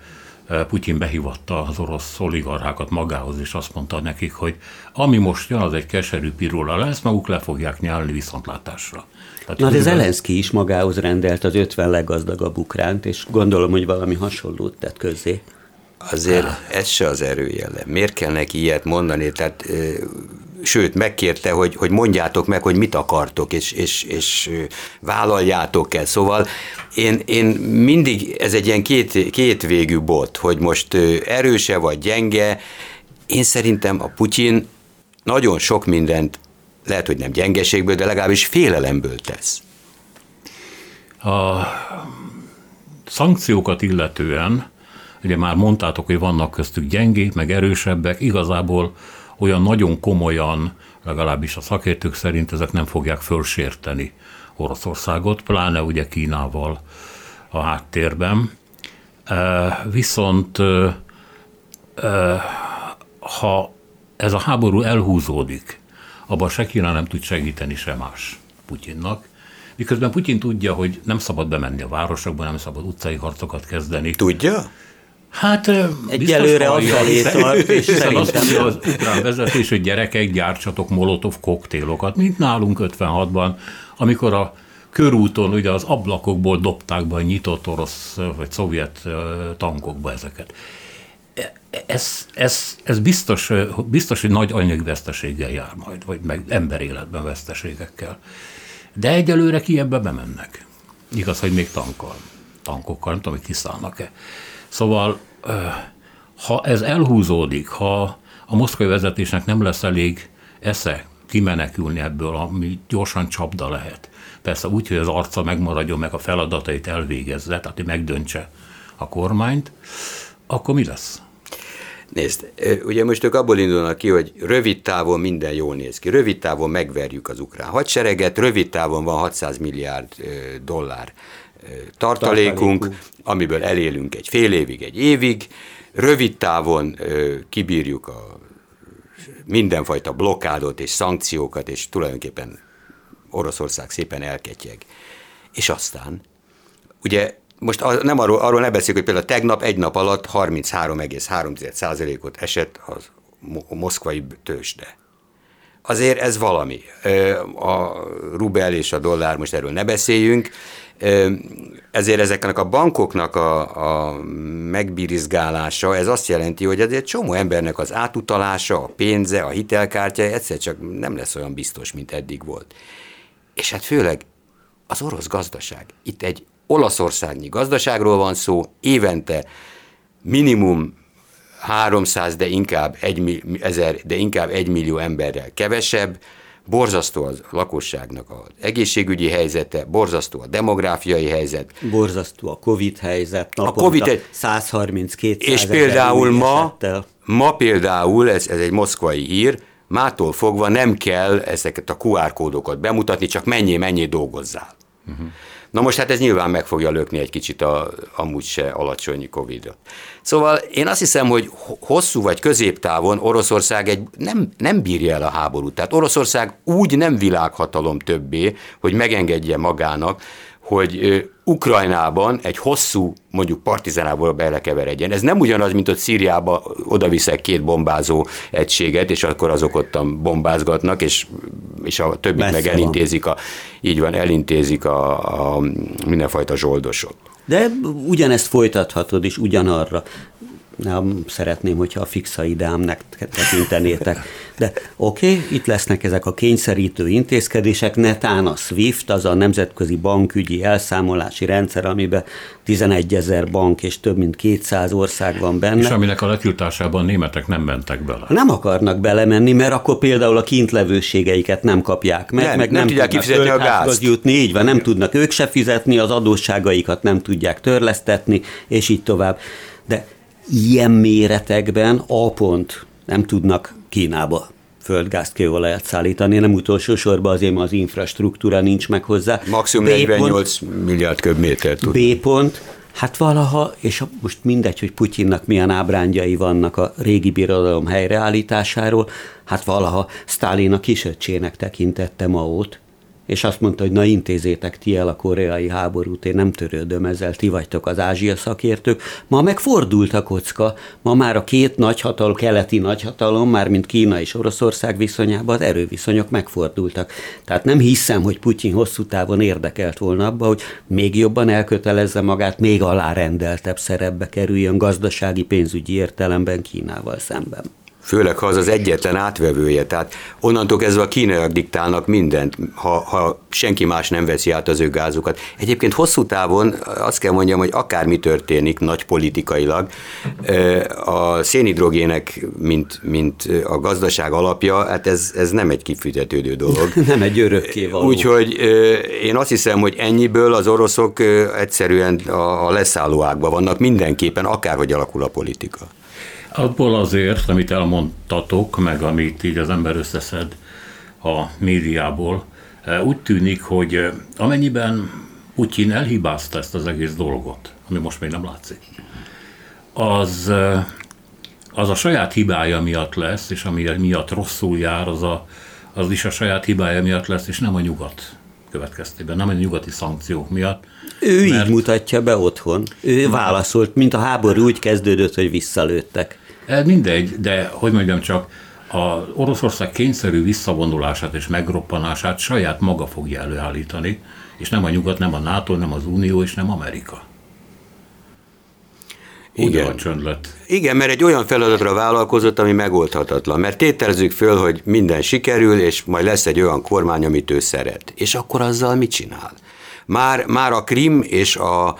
Putyin behívatta az orosz oligarchákat magához, és azt mondta nekik, hogy ami most jön, az egy keserű piróla lesz, maguk le fogják nyálni viszontlátásra.
Tehát Na, de Zelenszky is magához rendelt az 50 leggazdagabb ukránt, és gondolom, hogy valami hasonlót tett közzé.
Azért ez se az erőjele. Miért kell neki ilyet mondani? Tehát sőt, megkérte, hogy, hogy mondjátok meg, hogy mit akartok, és, és, és vállaljátok el. Szóval én, én mindig, ez egy ilyen két, két végű bot, hogy most erőse vagy gyenge. Én szerintem a Putyin nagyon sok mindent, lehet, hogy nem gyengeségből, de legalábbis félelemből tesz.
A szankciókat illetően, ugye már mondtátok, hogy vannak köztük gyengék, meg erősebbek, igazából olyan nagyon komolyan, legalábbis a szakértők szerint ezek nem fogják fölsérteni Oroszországot, pláne ugye Kínával a háttérben. Viszont ha ez a háború elhúzódik, abban se Kína nem tud segíteni, se más Putyinnak. Miközben Putyin tudja, hogy nem szabad bemenni a városokba, nem szabad utcai harcokat kezdeni.
Tudja?
Hát
egyelőre felé tart, és
szerintem az ukrán vezetés, hogy gyerekek, gyártsatok molotov koktélokat, mint nálunk 56-ban, amikor a körúton ugye az ablakokból dobták be a nyitott orosz vagy szovjet tankokba ezeket. Ez, ez, ez biztos, biztos, hogy nagy anyagi veszteséggel jár majd, vagy meg emberéletben veszteségekkel. De egyelőre ki ebbe bemennek. Igaz, hogy még tankkal, tankokkal, nem tudom, hogy kiszállnak-e. Szóval, ha ez elhúzódik, ha a moszkvai vezetésnek nem lesz elég esze kimenekülni ebből, ami gyorsan csapda lehet. Persze úgy, hogy az arca megmaradjon, meg a feladatait elvégezze, tehát hogy megdöntse a kormányt, akkor mi lesz?
Nézd, ugye most ők abból indulnak ki, hogy rövid távon minden jól néz ki. Rövid távon megverjük az ukrán hadsereget, rövid távon van 600 milliárd dollár tartalékunk, amiből elélünk egy fél évig, egy évig, rövid távon kibírjuk a mindenfajta blokkádot és szankciókat, és tulajdonképpen Oroszország szépen elketyeg. És aztán, ugye most nem arról, arról ne beszéljük, hogy például tegnap egy nap alatt 33,3%-ot esett az, moszkvai tőzsde. azért ez valami. A rubel és a dollár, most erről ne beszéljünk, ezért ezeknek a bankoknak a, a megbirizgálása, ez azt jelenti, hogy azért csomó embernek az átutalása, a pénze, a hitelkártya egyszer csak nem lesz olyan biztos, mint eddig volt. És hát főleg az orosz gazdaság. Itt egy olaszországnyi gazdaságról van szó, évente minimum 300, de inkább 1 ezer, de inkább 1 millió emberrel kevesebb, borzasztó az lakosságnak az egészségügyi helyzete, borzasztó a demográfiai helyzet.
Borzasztó a Covid helyzet. A Covid 132
És például ma, esettel. ma például, ez, ez egy moszkvai hír, mától fogva nem kell ezeket a QR kódokat bemutatni, csak mennyi, mennyi dolgozzál. Uh-huh. Na most hát ez nyilván meg fogja lökni egy kicsit a amúgy se alacsony Covid-ot. Szóval én azt hiszem, hogy hosszú vagy középtávon Oroszország egy, nem, nem bírja el a háborút. Tehát Oroszország úgy nem világhatalom többé, hogy megengedje magának, hogy Ukrajnában egy hosszú, mondjuk partizánából belekeveredjen. Ez nem ugyanaz, mint hogy Szíriába odaviszek két bombázó egységet, és akkor azok ottan bombázgatnak, és, és a többit Messze meg elintézik a, így van, elintézik a, a mindenfajta zsoldosot.
De ugyanezt folytathatod is ugyanarra nem szeretném, hogyha a fixa ideámnak tekintenétek. De oké, okay, itt lesznek ezek a kényszerítő intézkedések, netán a SWIFT, az a nemzetközi bankügyi elszámolási rendszer, amiben 11 ezer bank és több mint 200 ország van benne. És
aminek a letiltásában németek nem mentek bele.
Nem akarnak belemenni, mert akkor például a kintlevőségeiket nem kapják meg,
nem,
meg
nem, nem tudják kifizetni a gázt.
Jutni, így van, nem tudnak ők se fizetni, az adósságaikat nem tudják törlesztetni, és így tovább. De ilyen méretekben A pont nem tudnak Kínába földgázt, kőolajat szállítani, nem utolsó sorban azért, mert az infrastruktúra nincs meg hozzá.
Maximum B 48 pont, milliárd köbméter
tud. B pont, hát valaha, és most mindegy, hogy Putyinnak milyen ábrándjai vannak a régi birodalom helyreállításáról, hát valaha Sztálin a kisöccsének tekintette Maót, és azt mondta, hogy na intézétek ti el a koreai háborút, én nem törődöm ezzel, ti vagytok az ázsia szakértők. Ma megfordult a kocka, ma már a két nagyhatalom, keleti nagyhatalom, már mint Kína és Oroszország viszonyában az erőviszonyok megfordultak. Tehát nem hiszem, hogy Putyin hosszú távon érdekelt volna abba, hogy még jobban elkötelezze magát, még alárendeltebb szerepbe kerüljön gazdasági pénzügyi értelemben Kínával szemben
főleg ha az az egyetlen átvevője. Tehát onnantól kezdve a kínaiak diktálnak mindent, ha, ha senki más nem veszi át az ő gázukat. Egyébként hosszú távon azt kell mondjam, hogy akármi történik nagy politikailag, a szénhidrogének, mint, mint a gazdaság alapja, hát ez, ez nem egy kifizetődő dolog.
nem egy örökké való.
Úgyhogy én azt hiszem, hogy ennyiből az oroszok egyszerűen a leszálló ágban vannak mindenképpen, akárhogy alakul a politika.
Abból azért, amit elmondtatok, meg amit így az ember összeszed a médiából, eh, úgy tűnik, hogy eh, amennyiben Putyin elhibázta ezt az egész dolgot, ami most még nem látszik, az, eh, az a saját hibája miatt lesz, és ami miatt rosszul jár, az, a, az is a saját hibája miatt lesz, és nem a nyugat következtében, nem a nyugati szankciók miatt.
Ő mert... így mutatja be otthon. Ő válaszolt, mint a háború úgy kezdődött, hogy visszalőttek.
E, mindegy, de hogy mondjam csak, a Oroszország kényszerű visszavonulását és megroppanását saját maga fogja előállítani, és nem a nyugat, nem a NATO, nem az Unió, és nem Amerika.
Igen. csönd lett. Igen, mert egy olyan feladatra vállalkozott, ami megoldhatatlan. Mert tételezzük föl, hogy minden sikerül, és majd lesz egy olyan kormány, amit ő szeret. És akkor azzal mit csinál? Már, már a Krim és a,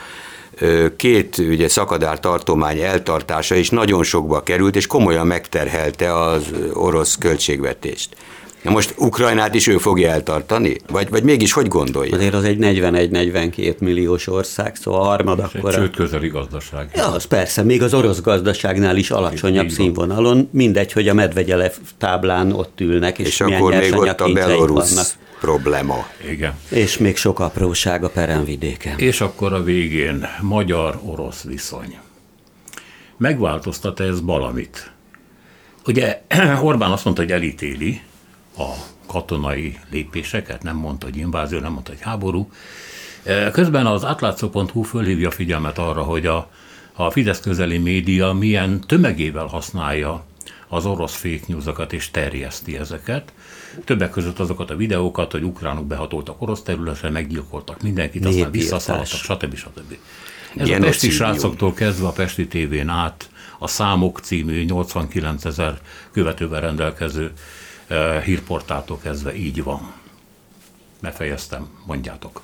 két ugye, szakadár tartomány eltartása is nagyon sokba került, és komolyan megterhelte az orosz költségvetést. Na most Ukrajnát is ő fogja eltartani? Vagy, vagy mégis hogy gondolja?
Azért az egy 41-42 milliós ország, szóval a harmad akkor...
Sőt, közeli gazdaság.
Ja, az persze, még az orosz gazdaságnál is alacsonyabb Így színvonalon, mindegy, hogy a Medvegyelev táblán ott ülnek, és, és milyen akkor még ott a belorusz vannak.
problema.
Igen.
És még sok apróság a peremvidéken.
És akkor a végén magyar-orosz viszony. Megváltoztat ez valamit? Ugye Orbán azt mondta, hogy elítéli, a katonai lépéseket, nem mondta, hogy invázió, nem mondta, hogy háború. E, közben az átlátszó.hu fölhívja figyelmet arra, hogy a, a Fidesz közeli média milyen tömegével használja az orosz fake newsokat és terjeszti ezeket. Többek között azokat a videókat, hogy ukránok behatoltak orosz területre, meggyilkoltak mindenkit, aztán visszaszaladtak, stb. stb. Ez a Pesti srácoktól kezdve a Pesti tévén át a Számok című 89 ezer követővel rendelkező uh, hírportától kezdve így van. Befejeztem, mondjátok.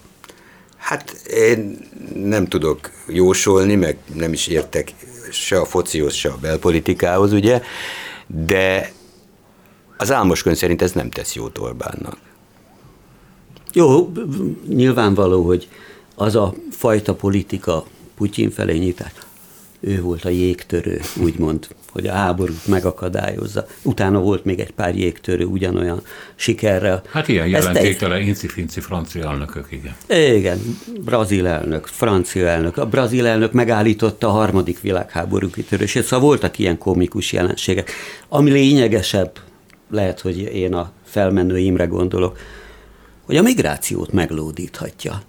Hát én nem tudok jósolni, meg nem is értek se a focihoz, se a belpolitikához, ugye, de az álmoskönyv szerint ez nem tesz jót Orbánnak.
Jó, nyilvánvaló, hogy az a fajta politika Putyin felé nyitás, ő volt a jégtörő, úgymond, hogy a háborút megakadályozza. Utána volt még egy pár jégtörő ugyanolyan sikerrel.
Hát ilyen jelentéktelen inci-finci francia elnökök, igen.
Igen, brazil elnök, francia elnök. A brazil elnök megállította a harmadik világháború kitörését, szóval voltak ilyen komikus jelenségek. Ami lényegesebb, lehet, hogy én a felmenő Imre gondolok, hogy a migrációt meglódíthatja.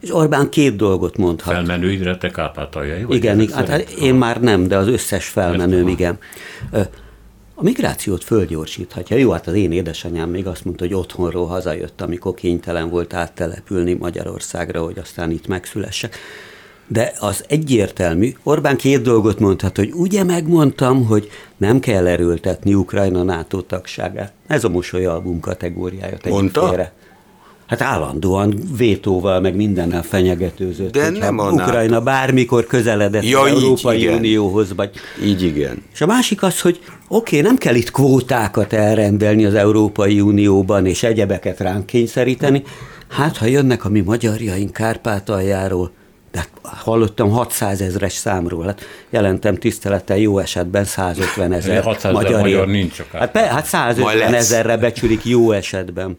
És Orbán két dolgot mondhat.
Felmenőidre te Kárpátaljai?
Igen, igen hát, hát én már nem, de az összes felmenőm, igen. A migrációt fölgyorsíthatja. Jó, hát az én édesanyám még azt mondta, hogy otthonról hazajött, amikor kénytelen volt áttelepülni Magyarországra, hogy aztán itt megszülessek. De az egyértelmű, Orbán két dolgot mondhat, hogy ugye megmondtam, hogy nem kell erőltetni Ukrajna NATO tagságát. Ez a mosolyalbum kategóriája.
Mondta? Félre.
Hát állandóan vétóval, meg mindennel fenyegetőzött.
De nem a
Ukrajna bármikor közeledett ja, az Európai igen. Unióhoz. Vagy...
Így igen.
És a másik az, hogy oké, okay, nem kell itt kvótákat elrendelni az Európai Unióban, és egyebeket ránk kényszeríteni. Hát, ha jönnek a mi magyarjaink Kárpátaljáról, de hallottam 600 ezres számról, hát jelentem tisztelettel jó esetben 150 ezer
magyar, magyar nincs
Hát, hát 150 ezerre becsülik jó esetben.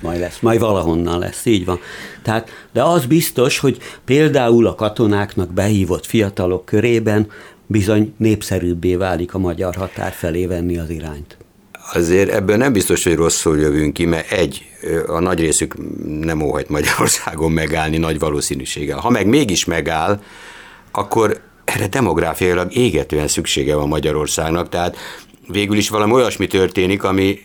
Majd lesz, majd valahonnan lesz, így van. Tehát, de az biztos, hogy például a katonáknak behívott fiatalok körében bizony népszerűbbé válik a magyar határ felé venni az irányt.
Azért ebből nem biztos, hogy rosszul jövünk ki, mert egy, a nagy részük nem óhajt Magyarországon megállni nagy valószínűséggel. Ha meg mégis megáll, akkor erre demográfiailag égetően szüksége van Magyarországnak, tehát végül is valami olyasmi történik, ami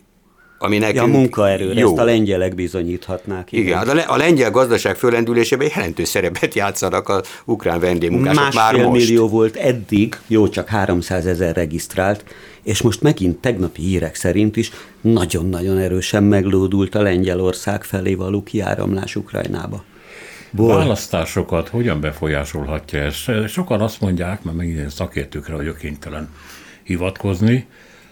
ami nekünk
ja, a munkaerőre, jó. ezt a lengyelek bizonyíthatnák.
Igen, igen hát a, a lengyel gazdaság fölendülésében jelentős szerepet játszanak az ukrán vendégmunkások
Másfél
már most.
millió volt eddig, jó, csak 300 ezer regisztrált, és most megint tegnapi hírek szerint is nagyon-nagyon erősen meglódult a Lengyelország felé való kiáramlás Ukrajnába.
Ból. Választásokat hogyan befolyásolhatja ez? Sokan azt mondják, mert megint szakértőkre vagyok kénytelen hivatkozni,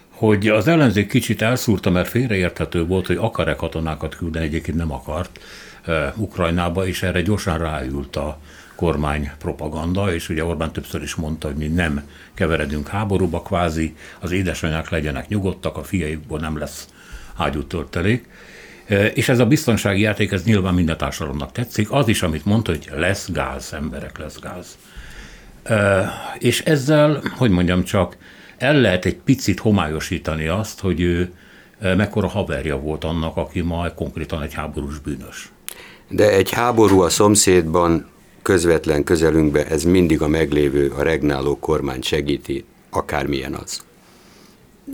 hogy az ellenzék kicsit elszúrta, mert félreérthető volt, hogy akar-e katonákat küldeni, egyébként nem akart uh, Ukrajnába, és erre gyorsan ráült a kormány propaganda, és ugye Orbán többször is mondta, hogy mi nem keveredünk háborúba, kvázi az édesanyák legyenek nyugodtak, a fiaikból nem lesz ágyú töltelék. És ez a biztonsági játék, ez nyilván minden társadalomnak tetszik. Az is, amit mondta, hogy lesz gáz, emberek, lesz gáz. És ezzel, hogy mondjam csak, el lehet egy picit homályosítani azt, hogy ő e, mekkora haverja volt annak, aki ma konkrétan egy háborús bűnös.
De egy háború a szomszédban, közvetlen közelünkben, ez mindig a meglévő, a regnáló kormány segíti, akármilyen az.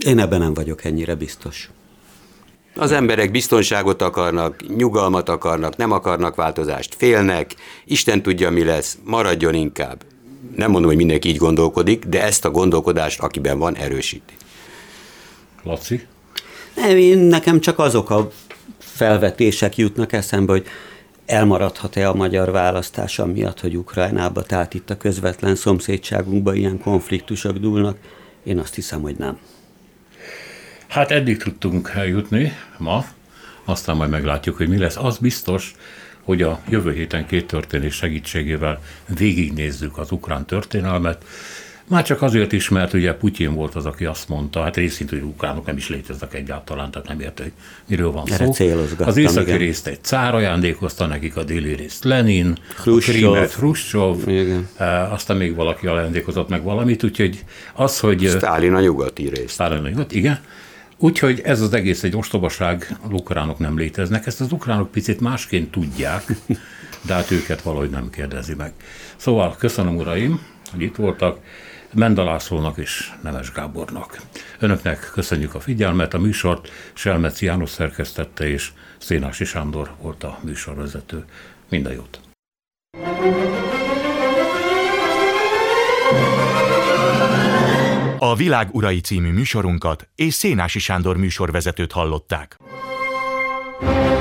Én ebben nem vagyok ennyire biztos.
Az emberek biztonságot akarnak, nyugalmat akarnak, nem akarnak változást, félnek, Isten tudja, mi lesz, maradjon inkább nem mondom, hogy mindenki így gondolkodik, de ezt a gondolkodást, akiben van, erősíti.
Laci?
Nem, én nekem csak azok a felvetések jutnak eszembe, hogy elmaradhat-e a magyar választás miatt, hogy Ukrajnába, tehát itt a közvetlen szomszédságunkban ilyen konfliktusok dúlnak. Én azt hiszem, hogy nem.
Hát eddig tudtunk eljutni ma, aztán majd meglátjuk, hogy mi lesz. Az biztos, hogy a jövő héten két történés segítségével végignézzük az ukrán történelmet, már csak azért is, mert ugye Putyin volt az, aki azt mondta, hát részint, hogy ukránok nem is léteznek egyáltalán, tehát nem érte, hogy miről van Erre szó. Az északi igen. részt egy cár ajándékozta nekik, a déli részt Lenin, Khrushchev, a Khrushchev, e, aztán még valaki ajándékozott meg valamit, úgyhogy az, hogy...
Stálin a nyugati részt.
Stálin a nyugati, igen. Úgyhogy ez az egész egy ostobaság, az ukránok nem léteznek, ezt az ukránok picit másként tudják, de hát őket valahogy nem kérdezi meg. Szóval köszönöm uraim, hogy itt voltak, Mendalászlónak és Nemes Gábornak. Önöknek köszönjük a figyelmet, a műsort Selmeci János szerkesztette és Szénási Sándor volt a műsorvezető. Minden jót!
A Világ Urai című műsorunkat és Szénási Sándor műsorvezetőt hallották. thank you